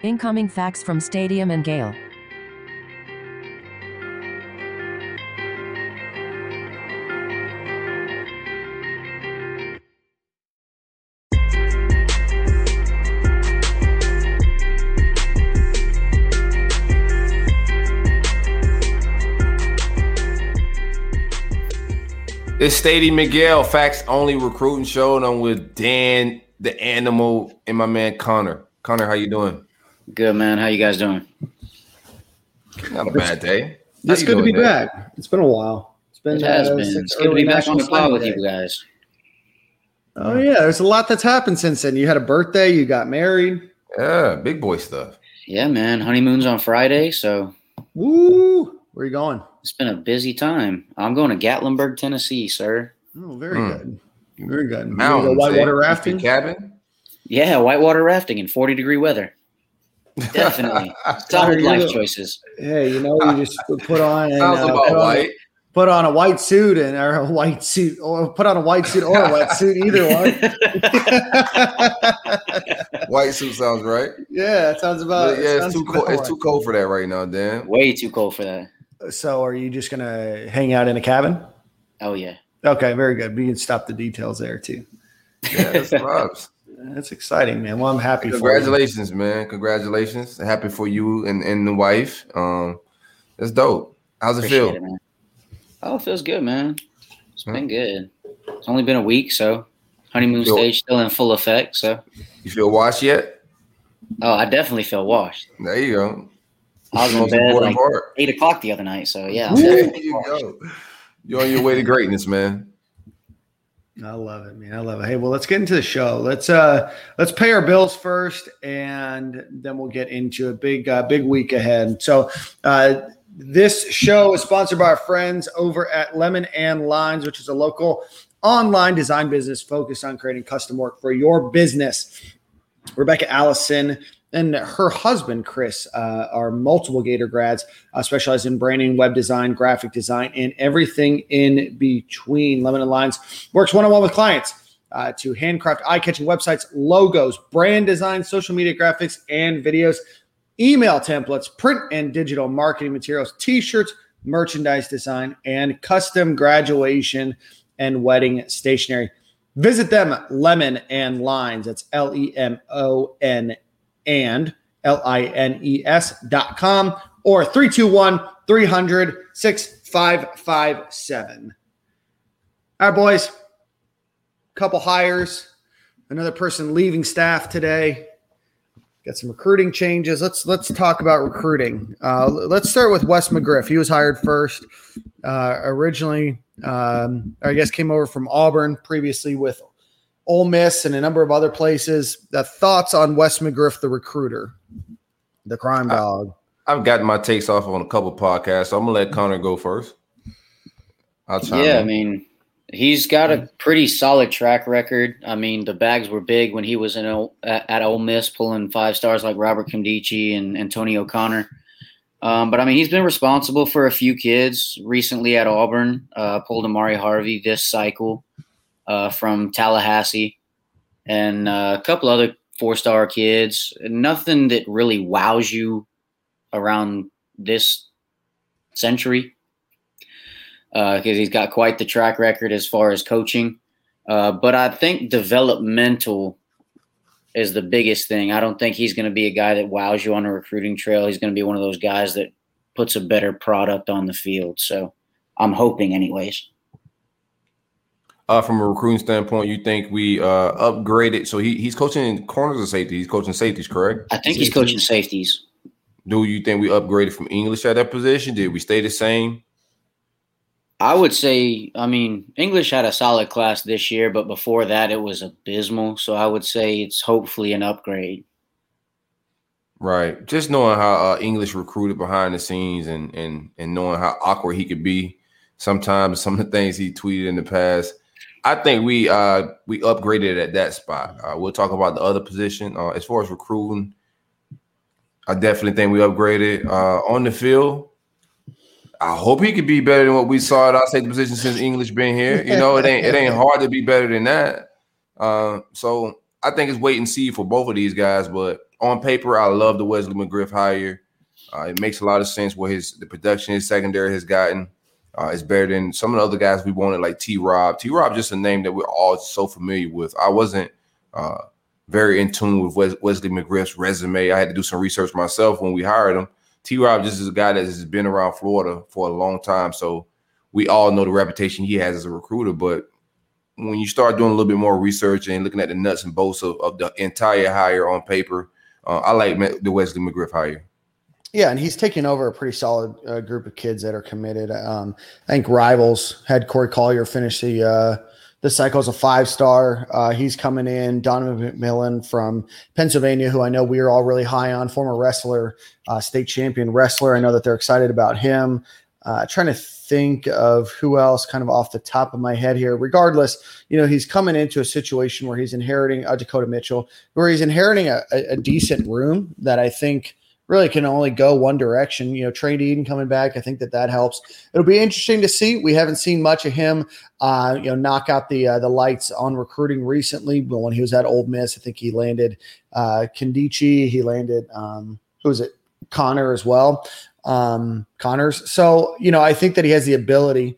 Incoming facts from Stadium and Gale. It's Stadium Miguel, facts only recruiting show, and I'm with Dan, the animal, and my man Connor. Connor, how you doing? Good man. How you guys doing? Not a bad day. It's How you good to be doing, back. It's been a while. It's been. It has uh, been. since It's good to be back on the pod with you guys. Oh yeah, there's a lot that's happened since then. You had a birthday. You got married. Yeah, big boy stuff. Yeah, man. Honeymoon's on Friday, so Woo! Where are you going? it's been a busy time. I'm going to Gatlinburg, Tennessee, sir. Oh, very Hmm. good. Very good. You gonna Mountains, go whitewater eh? rafting. cabin. Yeah, whitewater rafting in 40 degree weather. Definitely. Solid you're life the- choices. Hey, you know, you just put on and, uh, about put, on, put on a white suit and or a white suit, or put on a white suit or a wetsuit, either one. White suit sounds right. yeah, it sounds about. But yeah, it's sounds too cold. about It's too cold for that right now, Dan. Way too cold for that. So, are you just gonna hang out in a cabin? Oh, yeah. Okay, very good. We can stop the details there too. Yeah, that's vibes. That's exciting, man. Well, I'm happy. for you. Congratulations, man. Congratulations. Happy for you and, and the wife. Um, that's dope. How's it Appreciate feel? it, man. Oh, it feels good, man. It's Huh? been good. It's only been a week, so honeymoon Feel- stage still in full effect. So, You feel washed yet? oh, I definitely feel washed. There you go. I was in bed like part. eight o'clock the other night. So, yeah. I'm There you washed. go. You're on your way to greatness, man. I love it, man. I love it. Hey, well, let's get into the show. Let's uh let's pay our bills first, and then we'll get into a big uh, big week ahead. So uh this show is sponsored by our friends over at Lemon and Lines, which is a local online design business focused on creating custom work for your business. Rebecca Allison and her husband Chris uh, are multiple Gator grads, uh, specialize in branding, web design, graphic design, and everything in between. Lemon and Lines works one on one with clients uh, to handcraft eye catching websites, logos, brand design, social media graphics, and videos, email templates, print and digital marketing materials, t shirts, merchandise design, and custom graduation and wedding stationery. Visit them, Lemon and Lines. That's L E M O N and L I N E S dot com or 321 300 6557. All right, boys. Couple hires, another person leaving staff today. Got some recruiting changes. Let's let's talk about recruiting. Uh, let's start with Wes McGriff. He was hired first. Uh, originally, um, I guess, came over from Auburn previously with Ole Miss and a number of other places. The thoughts on Wes McGriff, the recruiter, the crime dog. I've gotten my takes off on a couple podcasts, so I'm gonna let Connor go first. I'll chime Yeah, I mean, he's got a pretty solid track record. I mean, the bags were big when he was in Ol- at, at Ole Miss, pulling five stars like Robert Nkemdiche and Antonio O'Connor. Um, but I mean, he's been responsible for a few kids recently at Auburn. Uh, pulled Amari Harvey this cycle uh, from Tallahassee, and uh, a couple other four-star kids. Nothing that really wows you around this century because uh, he's got quite the track record as far as coaching. Uh, but I think developmental is the biggest thing. I don't think he's going to be a guy that wows you on a recruiting trail. He's going to be one of those guys that puts a better product on the field. So I'm hoping, anyways. Uh, from a recruiting standpoint, you think we uh, upgraded? So he, he's coaching in corners of safety. He's coaching safeties, correct? I think he's coaching safeties. Do you think we upgraded from English at that position? Did we stay the same? I would say, I mean, English had a solid class this year, but before that, it was abysmal. So I would say it's hopefully an upgrade. Right. Just knowing how uh, English recruited behind the scenes and and and knowing how awkward he could be sometimes, some of the things he tweeted in the past. I think we uh we upgraded at that spot. Uh, we'll talk about the other position. Uh, as far as recruiting, I definitely think we upgraded uh, on the field. I hope he could be better than what we saw at our safety position since English been here. You know, it ain't it ain't hard to be better than that. Uh, so I think it's wait and see for both of these guys, but on paper, I love the Wesley McGriff hire. Uh, it makes a lot of sense what his the production his secondary has gotten. Uh, it's better than some of the other guys we wanted, like T. Rob. T. Rob just a name that we're all so familiar with. I wasn't uh, very in tune with Wes- Wesley McGriff's resume. I had to do some research myself when we hired him. T. Rob just is a guy that has been around Florida for a long time, so we all know the reputation he has as a recruiter. But when you start doing a little bit more research and looking at the nuts and bolts of, of the entire hire on paper, uh, I like the Wesley McGriff hire. Yeah, and he's taking over a pretty solid uh, group of kids that are committed. Um, I think Rivals had Corey Collier finish the uh, the cycle as a five star. Uh, he's coming in. Donovan McMillon from Pennsylvania, who I know we are all really high on, former wrestler, uh, state champion wrestler. I know that they're excited about him. Uh, trying to think of who else kind of off the top of my head here. Regardless, you know, he's coming into a situation where he's inheriting a uh, Dakota Mitchell, where he's inheriting a, a decent room that I think really can only go one direction. You know, Trey Dean coming back, I think that that helps. It'll be interesting to see. We haven't seen much of him, uh, you know, knock out the uh, the lights on recruiting recently. But when he was at Ole Miss, I think he landed uh, Nkemdiche, he landed um, who was it, Connor as well um, Connors. So, you know, I think that he has the ability,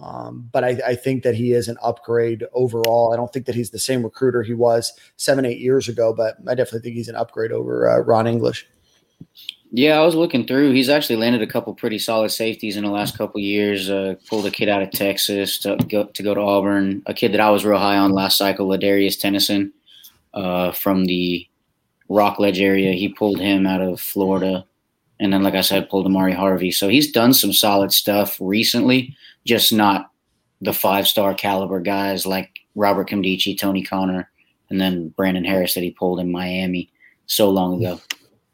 um, but I, I, think that he is an upgrade overall. I don't think that he's the same recruiter he was seven, eight years ago, but I definitely think he's an upgrade over uh, Ron English. Yeah, I was looking through. He's actually landed a couple pretty solid safeties in the last couple years. Uh, pulled a kid out of Texas to go to go to Auburn. A kid that I was real high on last cycle, Ladarius Tennison, uh, from the Rockledge area. He pulled him out of Florida. And then, like I said, pulled Amari Harvey. So he's done some solid stuff recently, just not the five star caliber guys like Robert Nkemdiche, Tony Conner, and then Brandon Harris that he pulled in Miami so long ago.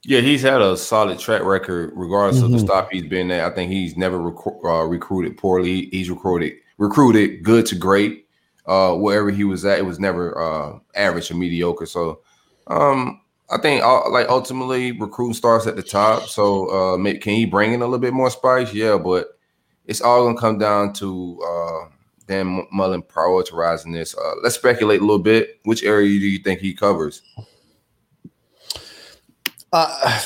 Yeah, he's had a solid track record, regardless mm-hmm. of the mm-hmm. stop he's been at. I think he's never rec- uh, recruited poorly. He's recruited recruited good to great. Uh, wherever he was at, it was never uh, average or mediocre. So, um, I think uh, like ultimately recruiting starts at the top. So uh, can he bring in a little bit more spice? Yeah, but it's all gonna come down to uh, Dan Mullen prioritizing this. Uh, let's speculate a little bit. Which area do you think he covers? Uh,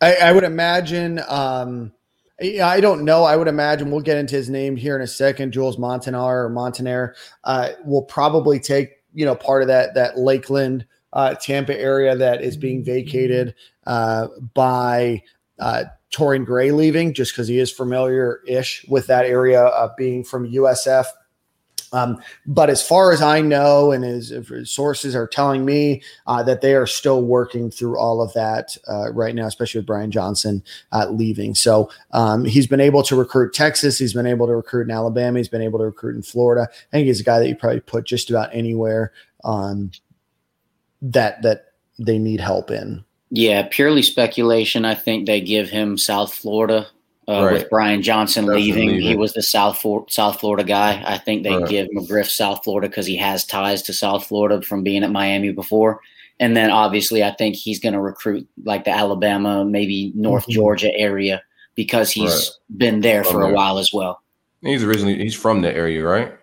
I, I, would imagine. Um, I don't know. I would imagine we'll get into his name here in a second. Jules Montanar or Montaner uh, will probably take you know part of that that Lakeland uh, Tampa area that is being vacated uh, by uh, Torian Gray leaving, just because he is familiar ish with that area, being from USF. Um, but as far as I know, and as, as sources are telling me uh, that they are still working through all of that uh, right now, especially with Brian Johnson uh, leaving. So um, he's been able to recruit Texas. He's been able to recruit in Alabama. He's been able to recruit in Florida. I think he's a guy that you probably put just about anywhere. Um, that that they need help in. Yeah, purely speculation. I think they give him South Florida uh, right. with Brian Johnson leaving. He was the South For- South Florida guy. I think they right. give McGriff South Florida because he has ties to South Florida from being at Miami before. And then obviously, I think he's going to recruit like the Alabama, maybe North mm-hmm. Georgia area because he's right. been there for a while as well. He's originally he's from that area, right?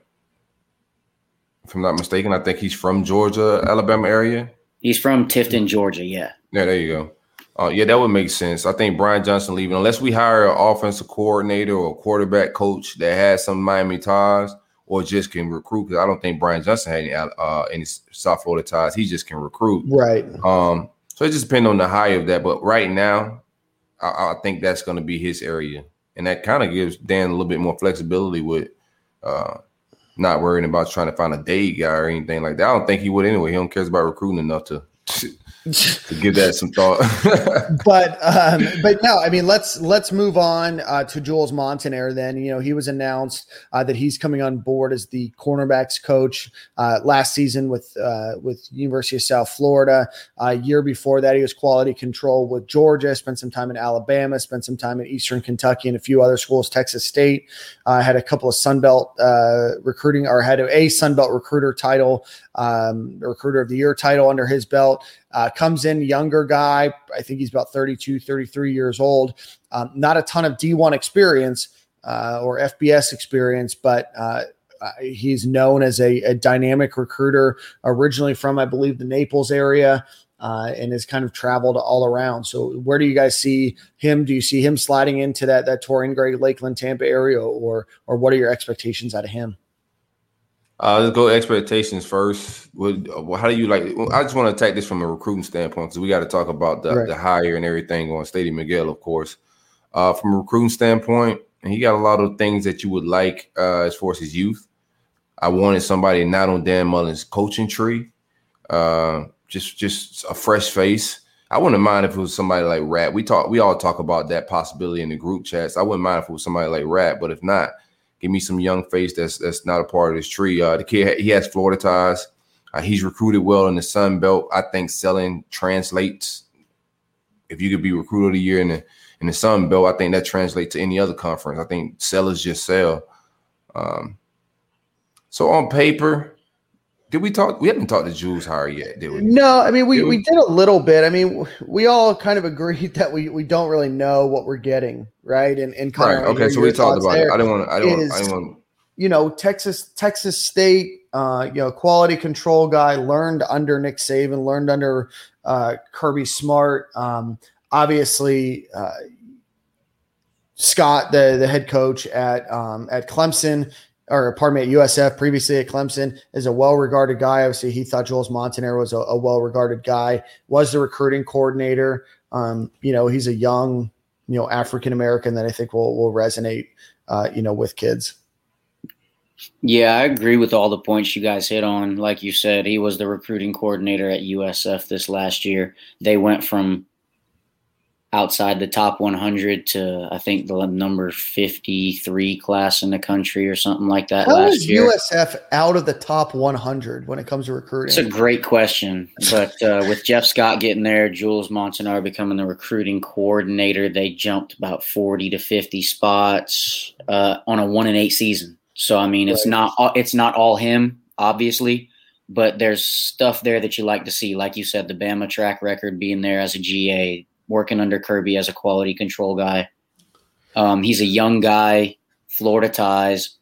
if I'm not mistaken. I think he's from Georgia, Alabama area. He's from Tifton, Georgia. Yeah. Yeah, there you go. Uh, yeah, that would make sense. I think Brian Johnson leaving, unless we hire an offensive coordinator or a quarterback coach that has some Miami ties or just can recruit. Because I don't think Brian Johnson had any, uh, any South Florida ties. He just can recruit. Right. Um. So it just depends on the high of that. But right now, I, I think that's going to be his area, and that kind of gives Dan a little bit more flexibility with uh, not worrying about trying to find a date guy or anything like that. I don't think he would anyway. He don't cares about recruiting enough to to give that some thought. but um, but no, I mean let's let's move on uh, to Jules Montinar. Then you know he was announced uh, that he's coming on board as the cornerbacks coach uh, last season with uh, with University of South Florida. A year before that, he was quality control with Georgia. Spent some time in Alabama. Spent some time in Eastern Kentucky and a few other schools. Texas State uh, had a couple of Sun Belt uh, recruiting or had a Sun Belt recruiter title, um, recruiter of the year title under his belt. Uh, comes in younger guy. I think he's about 32, 33 years old. Um, not a ton of D1 experience uh, or FBS experience, but uh, he's known as a, a, dynamic recruiter originally from, I believe, the Naples area. uh, and has kind of traveled all around. So where do you guys see him? Do you see him sliding into that that Torian Gray Lakeland Tampa area, or or what are your expectations out of him? Uh, let's go expectations first. What, how do you like? I just want to attack this from a recruiting standpoint because we got to talk about the, right. the hire and everything on Stadium Miguel, of course. Uh, from a recruiting standpoint, and he got a lot of things that you would like uh, as far as his youth. I wanted somebody not on Dan Mullen's coaching tree, uh, just just a fresh face. I wouldn't mind if it was somebody like Rat. We talk, we all talk about that possibility in the group chats. I wouldn't mind if it was somebody like Rat, but if not, Give me some young face that's that's not a part of this tree. Uh, the kid he has Florida ties. Uh, he's recruited well in the Sun Belt. I think selling translates. If you could be recruiter of the year in the in the Sun Belt, I think that translates to any other conference. I think sellers just sell. Um, so on paper, did we talk? We haven't talked to Jules Hire yet, did we? No, I mean we, did we? we did a little bit. I mean, we all kind of agreed that we, we don't really know what we're getting, right? And and right. Okay, so we talked about it. I don't want. I don't. Is, I don't want. You know, Texas Texas State, uh, you know, quality control guy learned under Nick Saban, learned under uh, Kirby Smart. Um, obviously, uh, Scott, the the head coach at um, at Clemson, or pardon me, at USF, previously at Clemson, is a well-regarded guy. Obviously, he thought Jules Montanaro was a, a well-regarded guy. Was the recruiting coordinator. Um, you know, he's a young, you know, African American that I think will will resonate, uh, you know, with kids. Yeah, I agree with all the points you guys hit on. Like you said, he was the recruiting coordinator at USF this last year. They went from outside the top 100 to I think the number 53 class in the country or something like that. How is year. USF out of the top 100 when it comes to recruiting? It's a great question, but uh, with Jeff Scott getting there, Jules Montanaro becoming the recruiting coordinator, they jumped about 40 to 50 spots uh, on a one and eight season. So I mean, it's not it's not all him, obviously. But there's stuff there that you like to see, like you said, the Bama track record being there as a GA, working under Kirby as a quality control guy. Um, he's a young guy, Florida ties,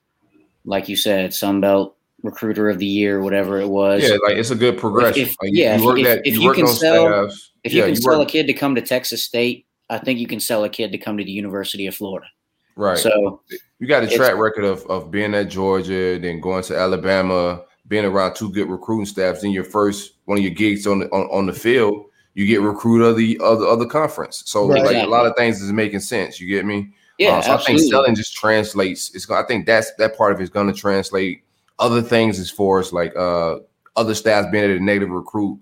like you said, Sunbelt recruiter of the year, whatever it was. Yeah, like it's a good progression. If, if, like yeah, you if, if, if you can sell, staffs. if yeah, you can you sell work. a kid to come to Texas State, I think you can sell a kid to come to the University of Florida. Right. So you got a track record of of being at Georgia, then going to Alabama, being around two good recruiting staffs. Then your first one of your gigs on the on, on the field you get recruit of the other other conference. So right. like a lot of things is making sense. You get me? Yeah. Uh, so I think selling just translates. It's I think that's that part of it's going to translate other things as far as like uh other staffs being able to negative recruit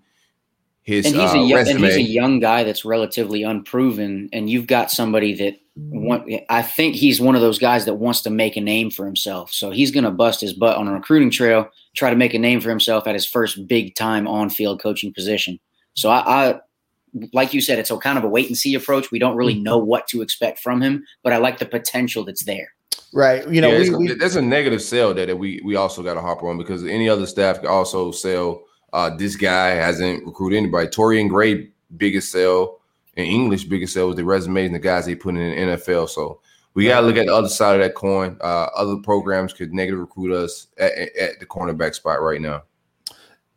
his and he's uh, a young, and he's a young guy that's relatively unproven, and you've got somebody that want, I think he's one of those guys that wants to make a name for himself. So he's going to bust his butt on a recruiting trail, try to make a name for himself at his first big time on field coaching position. So I, I, like you said, it's a kind of a wait and see approach. We don't really know what to expect from him, but I like the potential that's there. Right. You know, yeah, we, we, there's a negative sell there that we we also got to hop on because any other staff can also sell. Uh, this guy hasn't recruited anybody. Torian Gray biggest sell in English biggest sell was the resumes and the guys they put in the NFL. So we got to look at the other side of that coin. Uh, other programs could negative recruit us at, at the cornerback spot right now.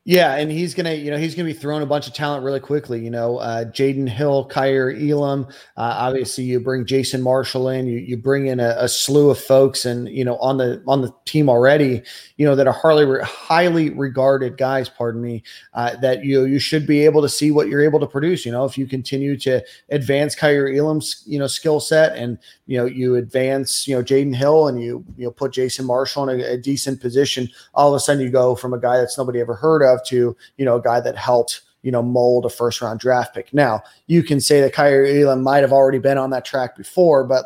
Yeah, and he's gonna, you know, he's gonna be throwing a bunch of talent really quickly. You know, uh, Jaden Hill, Kaiir Elam. Uh, obviously, you bring Jason Marshall in. You you bring in a, a, slew of folks, and you know, on the on the team already, you know, that are highly highly regarded guys. Pardon me. Uh, that you you should be able to see what you're able to produce. You know, if you continue to advance Kaiir Elam's you know skill set, and you know you advance you know Jaden Hill, and you you know put Jason Marshall in a, a decent position, all of a sudden you go from a guy that's nobody ever heard of to, you know, a guy that helped, you know, mold a first round draft pick. Now, you can say that Kaiir Elam might have already been on that track before, but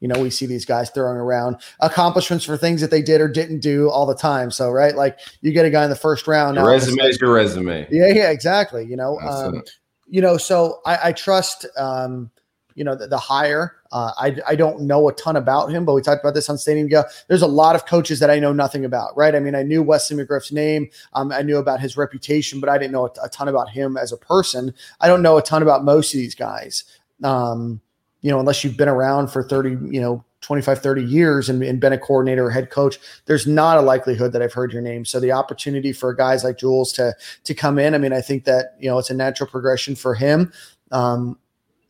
you know, we see these guys throwing around accomplishments for things that they did or didn't do all the time. So, right, like you get a guy in the first round. Your resume is your resume. Yeah, yeah, exactly. You know, um, you know, so I, I trust, um, you know, the, the hire. Uh, I, I don't know a ton about him, but we talked about this on Stadium Go. There's a lot of coaches that I know nothing about, right? I mean, I knew Wesley McGriff's name. Um, I knew about his reputation, but I didn't know a, a, ton about him as a person. I don't know a ton about most of these guys. Um, you know, unless you've been around for 30, you know, 25, 30 years and, and been a coordinator or head coach, there's not a likelihood that I've heard your name. So the opportunity for guys like Jules to to come in, I mean, I think that you know it's a natural progression for him. Um,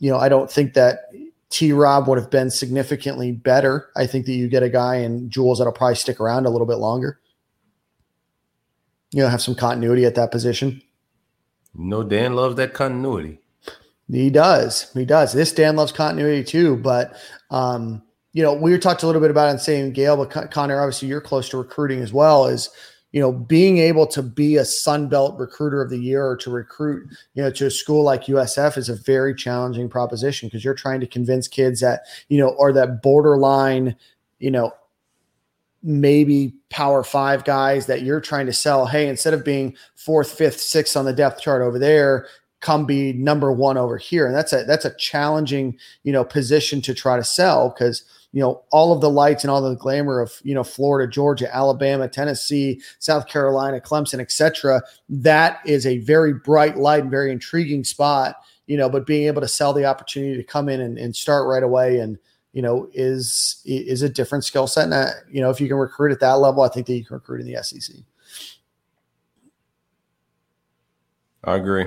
you know, I don't think that T Rob would have been significantly better. I think that you get a guy and Jules that'll probably stick around a little bit longer. You know, have some continuity at that position. no, Dan loves that continuity. He does. He does. This Dan loves continuity too. But um, you know, we talked a little bit about it in saying Gale, but Connor, obviously you're close to recruiting as well. Is you know, being able to be a Sun Belt recruiter of the year or to recruit, you know, to a school like USF is a very challenging proposition because you're trying to convince kids that, you know, or that borderline, you know, maybe power five guys that you're trying to sell. Hey, instead of being fourth, fifth, sixth on the depth chart over there, come be number one over here. And that's a that's a challenging, you know, position to try to sell because you know all of the lights and all the glamour of you know Florida, Georgia, Alabama, Tennessee, South Carolina, Clemson, etc. That is a very bright light and very intriguing spot. You know, but being able to sell the opportunity to come in and, and start right away and you know is is a different skill set. And that, you know, if you can recruit at that level, I think that you can recruit in the SEC. I agree.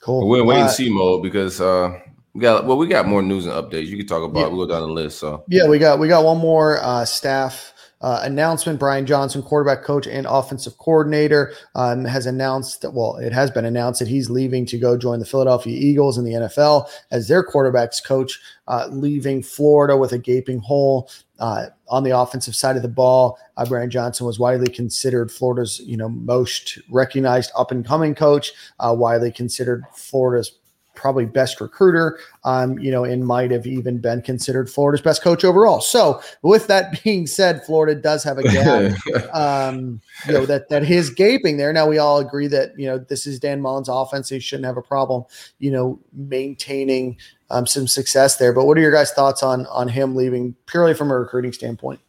Cool. We're wait and Uh, see mode because uh we got well, we got more news and updates. You can talk about. Yeah. We'll go down the list. So Yeah, we got we got one more uh, staff uh, announcement. Brian Johnson, quarterback coach and offensive coordinator, um, has announced that. Well, it has been announced that he's leaving to go join the Philadelphia Eagles in the NFL as their quarterbacks coach, uh, leaving Florida with a gaping hole. Uh, on the offensive side of the ball, uh, Brian Johnson was widely considered Florida's, you know, most recognized up and coming coach. Uh, widely considered Florida's probably best recruiter, um, you know, and might have even been considered Florida's best coach overall. So, with that being said, Florida does have a gap, um, you know, that that is gaping there. Now we all agree that you know this is Dan Mullen's offense; he shouldn't have a problem, you know, maintaining um, some success there. But what are your guys' thoughts on on him leaving purely from a recruiting standpoint?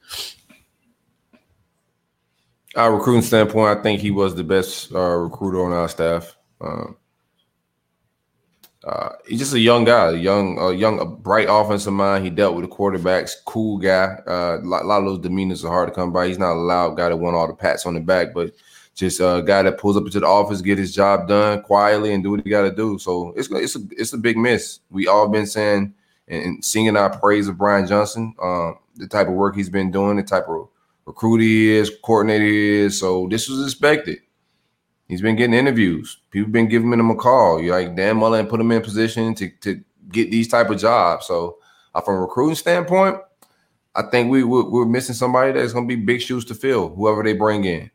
our recruiting standpoint, I think he was the best uh, recruiter on our staff. Um, uh, he's just a young guy, a young, a young, a bright offensive mind. He dealt with the quarterbacks, cool guy. Uh, a lot, lot of those demeanors are hard to come by. He's not a loud guy that want all the pats on the back, but just a guy that pulls up into the office, get his job done quietly, and do what he got to do. So it's it's a it's a big miss. We all been saying and, singing our praise of Brian Johnson, um, the type of work he's been doing, the type of recruiter he is, coordinator he is. So this was expected. He's been getting interviews. People been giving him a call. You like Dan Mullen put him in position to to get these type of jobs. So uh, from a recruiting standpoint, I think we we're, we're missing somebody that's going to be big shoes to fill. Whoever they bring in.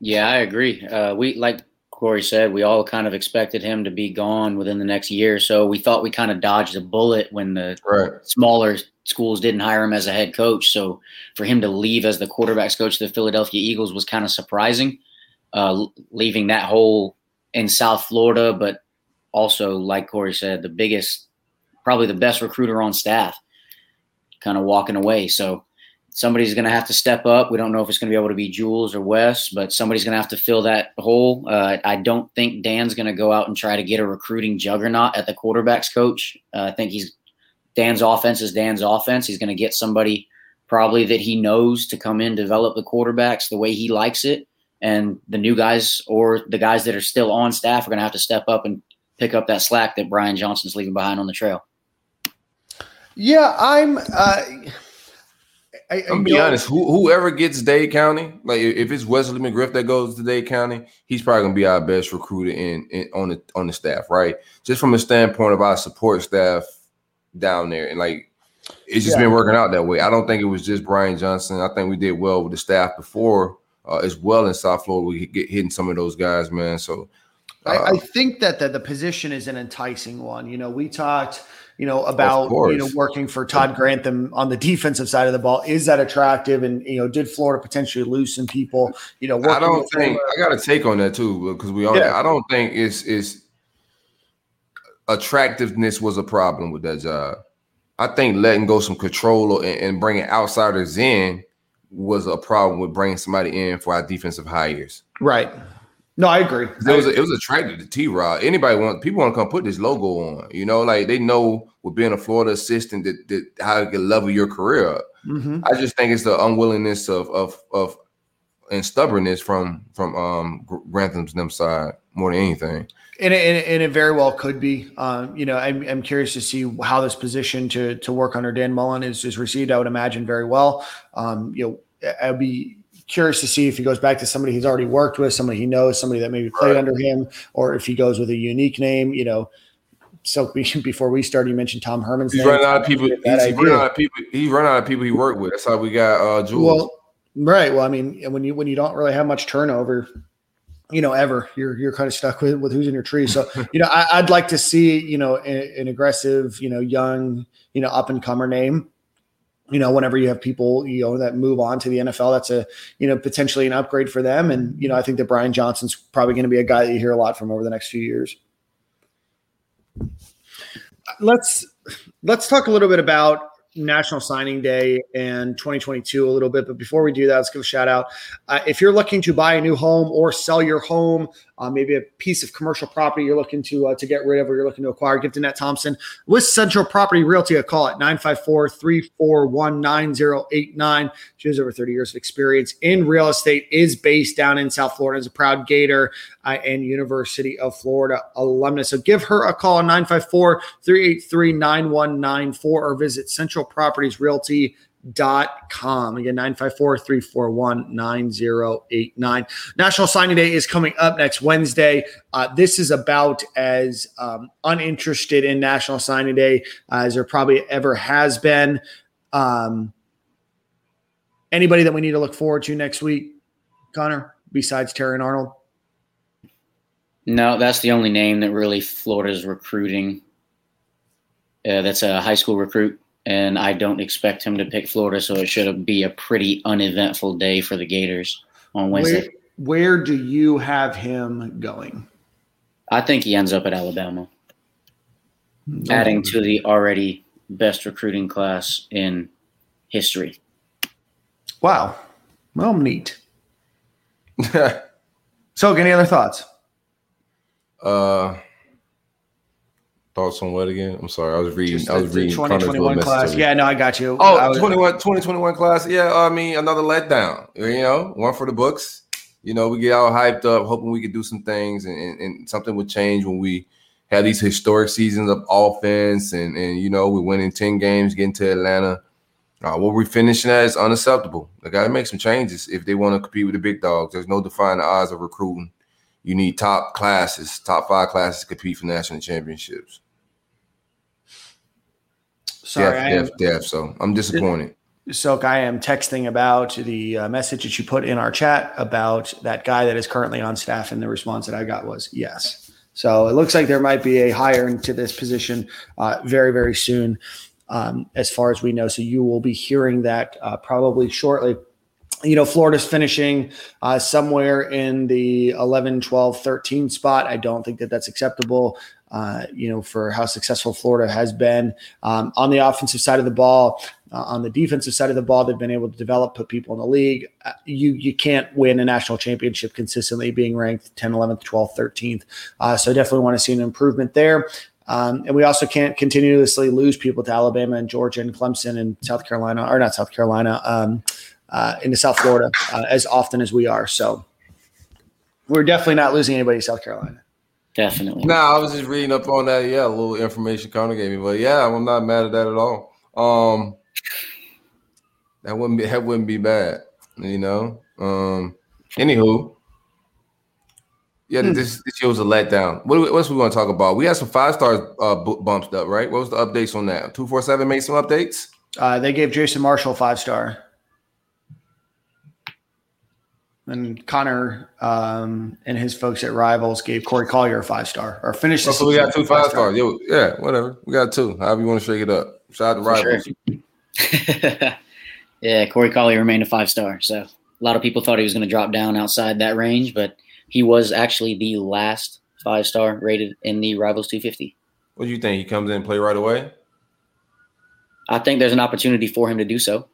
Yeah, I agree. Uh, we like Corey said, we all kind of expected him to be gone within the next year. or So we thought we kind of dodged a bullet when the Right. smaller schools didn't hire him as a head coach. So for him to leave as the quarterbacks coach of the Philadelphia Eagles was kind of surprising, uh, leaving that hole in South Florida, but also, like Corey said, the biggest, probably the best recruiter on staff, kind of walking away. So somebody's going to have to step up. We don't know if it's going to be able to be Jules or Wes, but somebody's going to have to fill that hole. Uh, I don't think Dan's going to go out and try to get a recruiting juggernaut at the quarterbacks coach. Uh, I think he's Dan's offense is Dan's offense. He's going to get somebody probably that he knows to come in, develop the quarterbacks the way he likes it. And the new guys or the guys that are still on staff are going to have to step up and pick up that slack that Brian Johnson's leaving behind on the trail. Yeah, I'm. Uh, I, I I'm be honest. Who, whoever gets Dade County, like if if it's Wesley McGriff that goes to Dade County, he's probably gonna be our best recruiter in, in on the on the staff, right? Just from a standpoint of our support staff down there, and like it's just Yeah. been working out that way. I don't think it was just Brian Johnson. I think we did well with the staff before uh, as well in South Florida. We get hitting some of those guys, man. So I, uh, I think that the, the position is an enticing one. You know, we talked, you know, about you know working for Todd Grantham on the defensive side of the ball. Is that attractive? And you know, did Florida potentially lose some people? You know, I don't think him, I got a take on that too because we all. Yeah. I don't think it's it's attractiveness was a problem with that job. I think letting go some control and, and bringing outsiders in was a problem with bringing somebody in for our defensive hires. right? No, I agree. It was it was attractive to T Rod. Anybody want people want to come put this logo on. You know, like they know with being a Florida assistant that, that how to level your career up. Mm-hmm. I just think it's the unwillingness of of of and stubbornness from from um Grantham's them side more than anything. And it, and it very well could be. Um, you know, I'm, I'm curious to see how this position to to work under Dan Mullen is is received. I would imagine very well. Um, you know, I'd be curious to see if he goes back to somebody he's already worked with, somebody he knows, somebody that maybe played right. under him, or if he goes with a unique name. You know, so before we started, you mentioned Tom Herman's. He's name. running out of people. He's running out of people. He's running out of people he worked with. That's how we got uh, Jules. Well, right. Well, I mean, when you when you don't really have much turnover, you know, ever you're you're kind of stuck with with who's in your tree. So you know, I, would like to see you know an, an aggressive, you know, young, you know, up and comer name you know, whenever you have people, you know, that move on to the NFL, that's a, you know, potentially an upgrade for them. And, you know, I think that Brian Johnson's probably going to be a guy that you hear a lot from over the next few years. Let's let's talk a little bit about National Signing Day and 2022 a little bit. But before we do that, let's give a shout out. Uh, if you're looking to buy a new home or sell your home, uh, maybe a piece of commercial property you're looking to uh, to get rid of or you're looking to acquire, give Danette Thompson with Central Property Realty a call at 954 341 9089. She has over 30 years of experience in real estate, is based down in South Florida, is a proud Gator and University of Florida alumnus. So give her a call at 954 383 9194 or visit Central Properties Realty dot com. Again 954-341-9089 national signing day is coming up next wednesday. Uh, this is about as um, uninterested in national signing day uh, as there probably ever has been. Um, anybody that we need to look forward to next week connor besides Terrion Arnold no that's the only name that really florida's recruiting uh, that's a high school recruit and I don't expect him to pick Florida, so it should be a pretty uneventful day for the Gators on Wednesday. Where, where do you have him going? I think he ends up at Alabama, okay. adding to the already best recruiting class in history. Wow. Well, neat. so, any other thoughts? Uh, thoughts on what again? I'm sorry. I was reading. Just I was reading 2021 class. Yeah, no, I got you. Oh, was, 21, 2021 class. Yeah, I mean, another letdown. You know, one for the books. You know, we get all hyped up, hoping we could do some things and, and, and something would change when we had these historic seasons of offense and, and you know, we went in 10 games, getting to Atlanta. Uh, what we're finishing at is unacceptable. They got to make some changes if they want to compete with the big dogs. There's no defining odds of recruiting. You need top classes, top five classes to compete for national championships. Sorry, def, def, def. So I'm disappointed. Silk, I am texting about the uh, message that you put in our chat about that guy that is currently on staff, and the response that I got was yes. So it looks like there might be a hire into this position uh, very, very soon, um, as far as we know. So you will be hearing that uh, probably shortly. You know, Florida's finishing uh, somewhere in the 11, 12, 13 spot. I don't think that that's acceptable uh, you know, for how successful Florida has been um, on the offensive side of the ball. Uh, on the defensive side of the ball, they've been able to develop, put people in the league. Uh, you you can't win a national championship consistently being ranked 10, 11th, 12th, 13th. Uh, so definitely want to see an improvement there. Um, and we also can't continuously lose people to Alabama and Georgia and Clemson and South Carolina, or not South Carolina, um, uh, into South Florida uh, as often as we are. So we're definitely not losing anybody to South Carolina. Definitely. No, nah, I was just reading up on that. Yeah, a little information Connor gave me, but yeah, I'm not mad at that at all. Um, that wouldn't be that wouldn't be bad, you know. Um, anywho, yeah, hmm. this this shows a letdown. What what's we want to talk about? We had some five stars uh, bumped up, right? What was the updates on that? Two four seven made some updates. Uh, they gave Jason Marshall five star. And Connor um, and his folks at Rivals gave Corey Collier a five star or finished. Oh, so we got two five stars. Yo, yeah, whatever. We got two. However you want to shake it up. Shout out to Rivals. Sure. yeah, Corey Collier remained a five star. So a lot of people thought he was going to drop down outside that range, but he was actually the last five star rated in the Rivals 250. What do you think? He comes in and play right away? I think there's an opportunity for him to do so.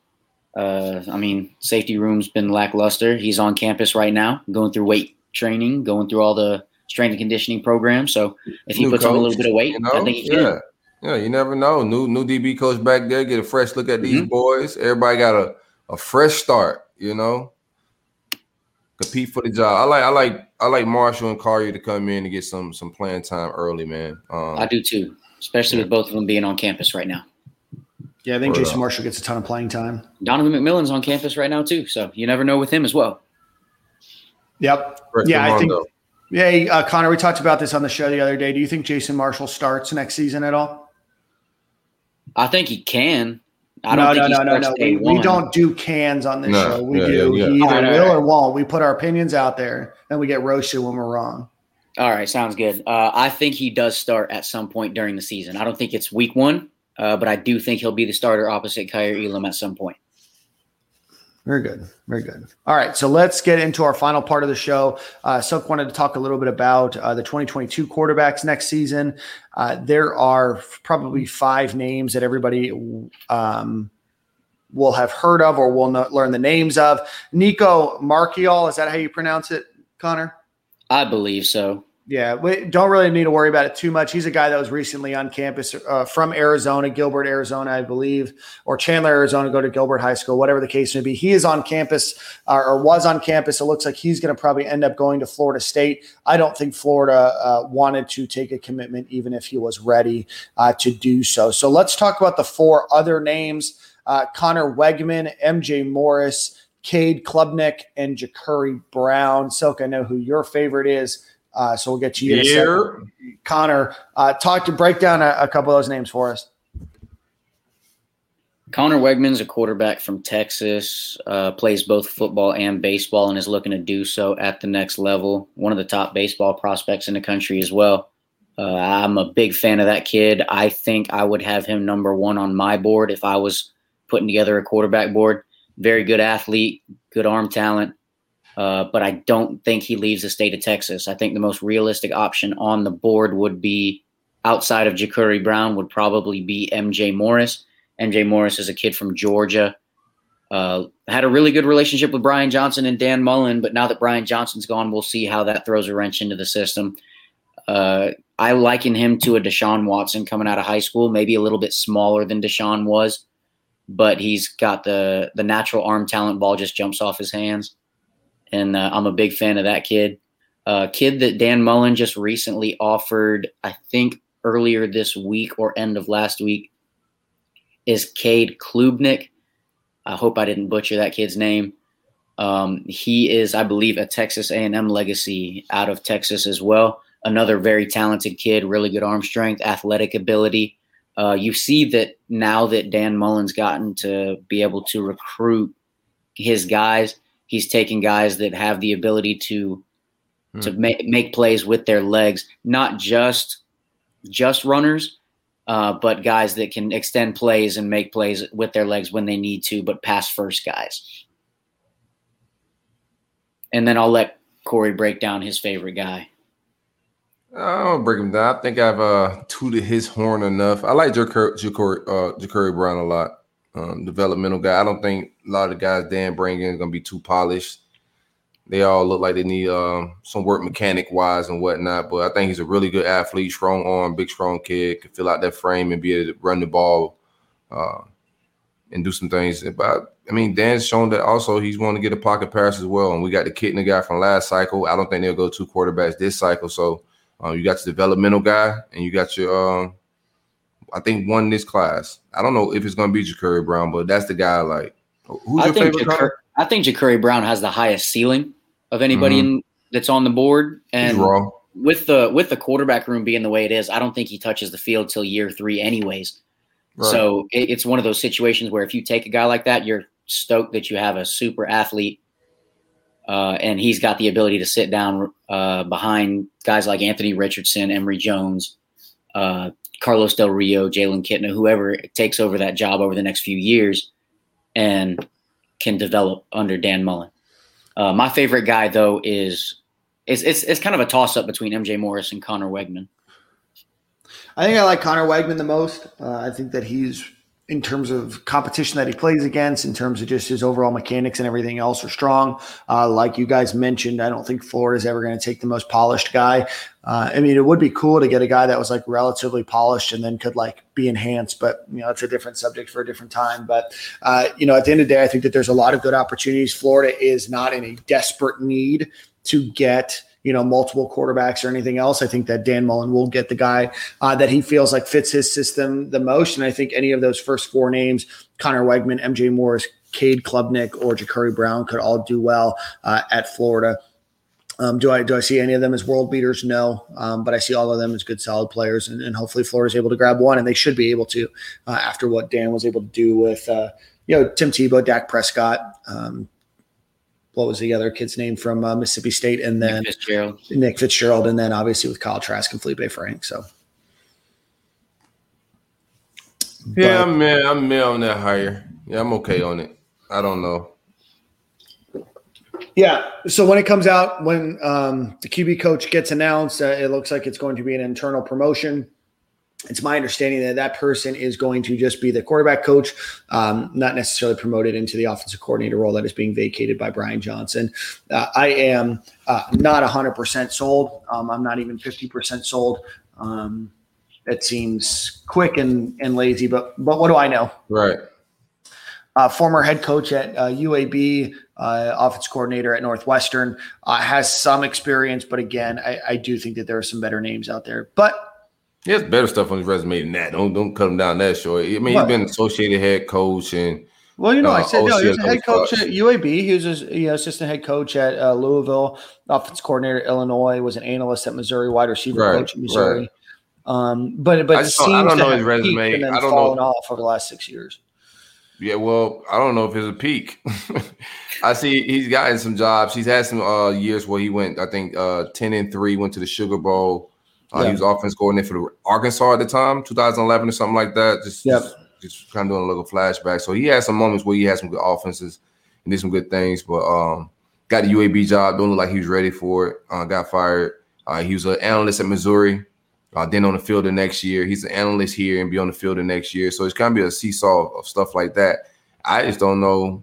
Uh, I mean, safety room's been lackluster. He's on campus right now, going through weight training, going through all the strength and conditioning program. So if he New puts coach, on a little bit of weight, you know? I think he yeah. can. Yeah, you never know. New new DB coach back there, get a fresh look at these mm-hmm. boys. Everybody got a, a fresh start, you know. Compete for the job. I like I like I like Marshall and Collier to come in and get some some playing time early, man. Um, I do too, especially yeah. with both of them being on campus right now. Yeah, I think Jason Marshall gets a ton of playing time. Donovan McMillon's on campus right now too, so you never know with him as well. Yep. yeah, I think. Yeah, uh, Connor, we talked about this on the show the other day. Do you think Jason Marshall starts next season at all? I think he can. I no, no, no, no, no. We, we, don't do cans on this no, show. We yeah, do. Yeah. He either right, will right. or won't. We put our opinions out there and we get roasted when we're wrong. All right, sounds good. Uh, I think he does start at some point during the season. I don't think it's week one, uh, but I do think he'll be the starter opposite Kaiir Elam at some point. Very good. Very good. All right. So let's get into our final part of the show. Uh, Silk wanted to talk a little bit about uh, the 2022 quarterbacks next season. Uh, there are probably five names that everybody um, will have heard of or will learn the names of. Nicco Marchiol, is that how you pronounce it, Connor? I believe so. Yeah, we don't really need to worry about it too much. He's a guy that was recently on campus uh, from Arizona, Gilbert, Arizona, I believe, or Chandler, Arizona, go to Gilbert High School, whatever the case may be. He is on campus uh, or was on campus. It looks like he's going to probably end up going to Florida State. I don't think Florida uh, wanted to take a commitment, even if he was ready uh, to do so. So let's talk about the four other names uh, Conner Weigman, MJ Morris, Cade Klubnik, and Jacurri Brown. Silk, I know who your favorite is. Uh, so we'll get you here. Connor, uh, talk to break down a, a, couple of those names for us. Conner Weigman's a quarterback from Texas, uh, plays both football and baseball, and is looking to do so at the next level. One of the top baseball prospects in the country as well. Uh, I'm a big fan of that kid. I think I would have him number one on my board if I was putting together a quarterback board. Very good athlete, good arm talent, uh, but I don't think he leaves the state of Texas. I think the most realistic option on the board would be outside of Jacurri Brown would probably be MJ Morris. MJ Morris is a kid from Georgia. Uh, had a really good relationship with Brian Johnson and Dan Mullen, but now that Brian Johnson's gone, we'll see how that throws a wrench into the system. Uh, I liken him to a Deshaun Watson coming out of high school, maybe a little bit smaller than Deshaun was, but he's got the the natural arm talent. Ball just jumps off his hands and uh, I'm a big fan of that kid. Uh, kid that Dan Mullen just recently offered, I think earlier this week or end of last week, is Cade Klubnik. I hope I didn't butcher that kid's name. Um, he is, I believe, a Texas A&M legacy out of Texas as well. Another very talented kid, really good arm strength, athletic ability. Uh, you see that now that Dan Mullen's gotten to be able to recruit his guys, he's taking guys that have the ability to mm. to make make plays with their legs, not just just runners, uh, but guys that can extend plays and make plays with their legs when they need to, but pass first guys. And then I'll let Corey break down his favorite guy. I'll break him down. I think I've uh, tooted his horn enough. I like Jacurri, Jacurri, uh, Brown a lot um, developmental guy. I don't think a lot of the guys Dan bring in going to be too polished. They all look like they need um, some work mechanic wise and whatnot. But I think he's a really good athlete, strong arm, big, strong kid, can fill out that frame and be able to run the ball uh, and do some things. But I mean, Dan's shown that also he's want to get a pocket pass as well. And we got the kid and the guy from last cycle. I don't think they'll go two quarterbacks this cycle. So uh, you got your developmental guy and you got your um, I think won this class. I don't know if it's going to be Jacurri Brown, but that's the guy. Like, who's I your favorite? Jacur- I think Jacurri Brown has the highest ceiling of anybody mm-hmm. in, that's on the board, and with the with the quarterback room being the way it is, I don't think he touches the field till year three, anyways. Right. So it, it's one of those situations where if you take a guy like that, you're stoked that you have a super athlete, uh, and he's got the ability to sit down uh, behind guys like Anthony Richardson, Emory Jones, uh, Carlos Del Rio, Jalen Kitna, whoever takes over that job over the next few years and can develop under Dan Mullen. Uh, my favorite guy though is it's, it's it's kind of a toss up between MJ Morris and Conner Weigman. I think I like Conner Weigman the most. Uh, I think that he's in terms of competition that he plays against, in terms of just his overall mechanics and everything else are strong. Uh, like you guys mentioned, I don't think Florida's ever going to take the most polished guy. Uh, I mean, it would be cool to get a guy that was like relatively polished and then could like be enhanced, but you know, it's a different subject for a different time. But uh, you know, at the end of the day, I think that there's a lot of good opportunities. Florida is not in a desperate need to get you know, multiple quarterbacks or anything else. I think that Dan Mullen will get the guy uh, that he feels like fits his system the most. And I think any of those first four names, Conner Weigman, MJ Morris, Cade Klubnik, or Jacurri Brown could all do well uh, at Florida. Um, do I do I see any of them as world beaters? No, um, but I see all of them as good, solid players, and, and hopefully Florida is able to grab one, and they should be able to uh, after what Dan was able to do with uh, you know Tim Tebow, Dak Prescott, um, what was the other kid's name from uh, Mississippi State, and then Nick Fitzgerald. Nick Fitzgerald, and then obviously with Kyle Trask and Feleipe Frank. So, yeah, I'm mid, I'm mid on that hire. Yeah, I'm okay on it. I don't know. Yeah. So when it comes out, when um, the QB coach gets announced, uh, it looks like it's going to be an internal promotion it's my understanding that that person is going to just be the quarterback coach, um, not necessarily promoted into the offensive coordinator role that is being vacated by Brian Johnson. Uh, I am uh, not 100% sold. Um, I'm not even 50% sold. Um, it seems quick and, and lazy, but but what do I know? Right. Uh, former head coach at UAB, uh, offense coordinator at Northwestern, uh, has some experience, but again, I, I do think that there are some better names out there. But he has better stuff on his resume than that. Don't don't cut him down that short. I mean, what? he's been associated head coach and. Well, you know, uh, I said no. He was a head coach at UAB. He was a you know, assistant head coach at uh, Louisville, offense coordinator at Illinois. Was an analyst at Missouri, wide receiver right, coach at Missouri. Right. Um, but but I, just, I don't know his resume. I don't fallen know. off over the last six years. Yeah, well, I don't know if it's a peak. I see he's gotten some jobs. He's had some uh, years where he went, I think, uh, ten and three, went to the Sugar Bowl. Uh, yeah. He was offense coordinator for Arkansas at the time, 2011 or something like that. Just, yep. just, just kind of doing a little flashback. So he had some moments where he had some good offenses and did some good things, but um, got the UAB job. Don't look like he was ready for it. Uh, got fired. Uh, he was an analyst at Missouri. Uh, then on the field the next year, he's an analyst here and be on the field the next year. So it's kind of be a seesaw of stuff like that. I just don't know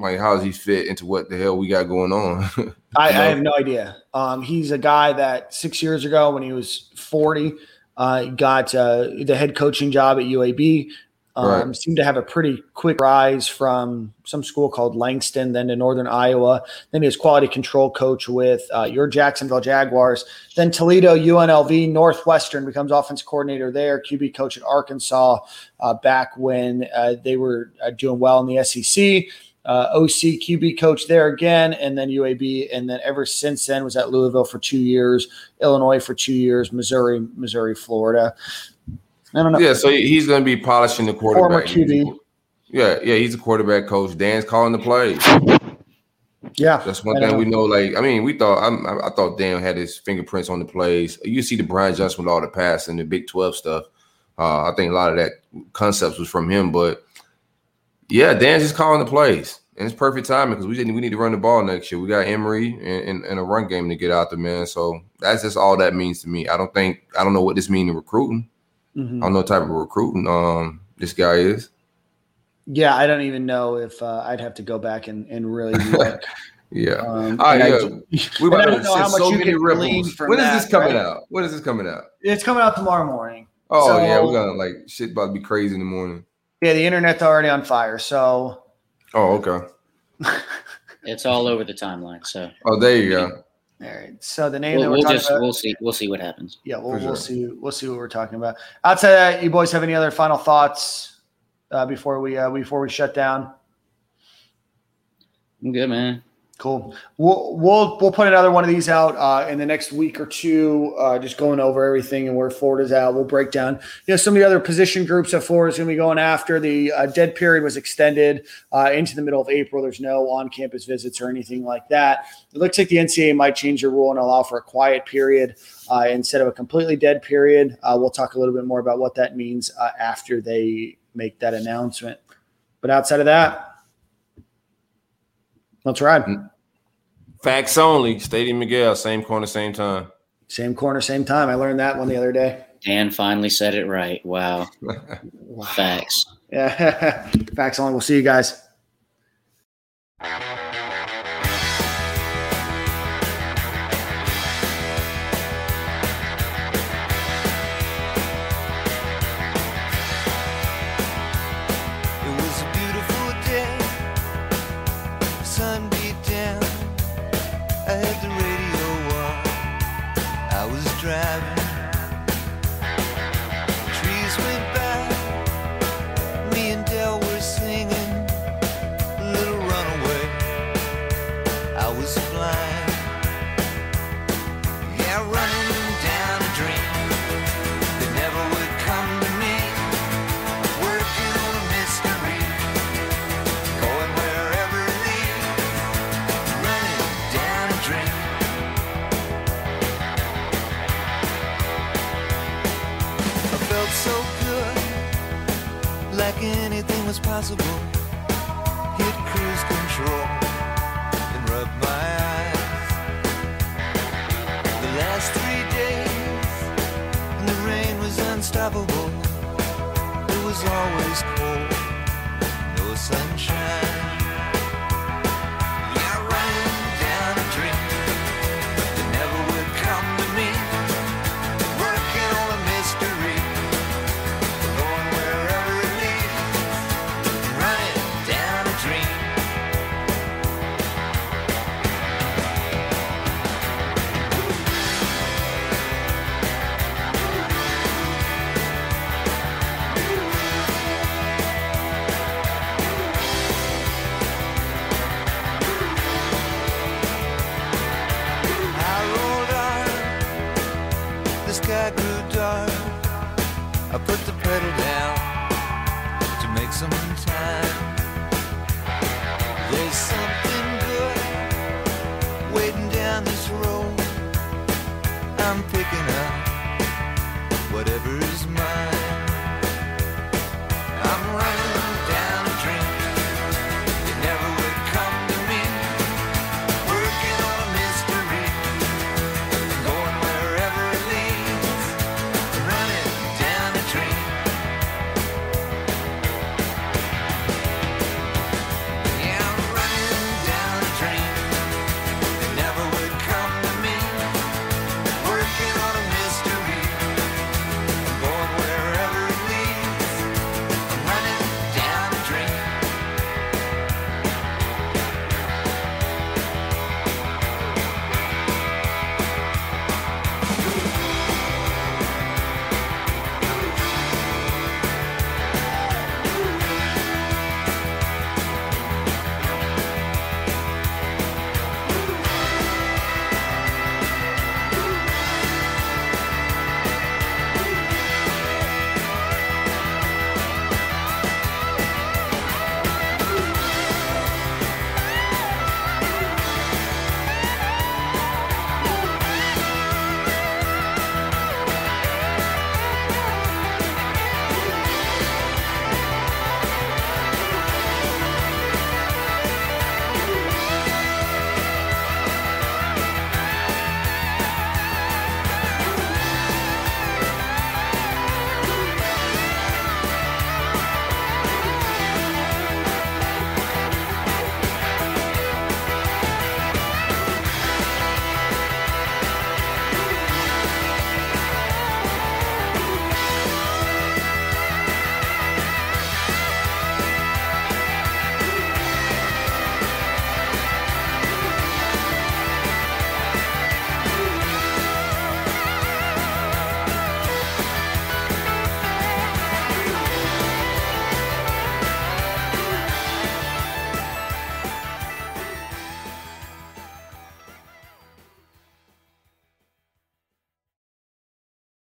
like how does he fit into what the hell we got going on? I, I, have no idea. Um, he's a guy that six years ago, when he was forty, uh, got uh, the head coaching job at UAB. Um, right. Seemed to have a pretty quick rise from some school called Langston, then to Northern Iowa. Then he was quality control coach with uh, your Jacksonville Jaguars. Then Toledo, UNLV, Northwestern becomes offense coordinator there. QB coach at Arkansas uh, back when uh, they were uh, doing well in the SEC uh, OC QB coach there again, and then UAB, and then ever since then was at Louisville for two years, Illinois for two years, Missouri, Missouri, Florida. I don't know. Yeah, so he's going to be polishing the quarterback. Former QB. Yeah, yeah, he's a quarterback coach. Dan's calling the plays. Yeah, that's one thing we know. Like, I mean, we thought I, I thought Dan had his fingerprints on the plays. You see the Brian Johnson with all the pass and the Big Twelve stuff. Uh, I think a lot of that concepts was from him, but yeah, Dan's just calling the plays. And it's perfect timing because we didn't we need to run the ball next year. We got Emory and, and, and, a run game to get out there, man. So that's just all that means to me. I don't think I don't know what this means in recruiting. Mm-hmm. I don't know what type of recruiting um this guy is. Yeah, I don't even know if uh, I'd have to go back and, and really look. yeah. Um, oh, yeah. we about to know how much so you many ripples. When is this coming right? out? When is this coming out? It's coming out tomorrow morning. Oh so, yeah, we're gonna like shit about to be crazy in the morning. Yeah, the internet's already on fire. So. Oh, okay. it's all over the timeline. So. Oh, there you go. All right. So the name we'll, that we're we'll talking just, about, we'll see we'll see what happens. Yeah, we'll, we'll see we'll see what we're talking about. Outside that, you boys have any other final thoughts uh, before we uh, before we shut down? I'm good, man. Cool. We'll we'll we'll put another one of these out uh, in the next week or two, uh, just going over everything and where Florida's at. We'll break down, you know, some of the other position groups that Florida's going to be going after. The uh, dead period was extended uh, into the middle of April. There's no on-campus visits or anything like that. It looks like the NCAA might change the rule and allow for a quiet period uh, instead of a completely dead period. Uh, we'll talk a little bit more about what that means after they make that announcement. But outside of that, Let's ride. Mm. Facts only. Stadium Miguel, same corner, same time. Same corner, same time. I learned that one the other day. Dan finally said it right. Wow. Facts. Yeah. Facts only. We'll see you guys. I'm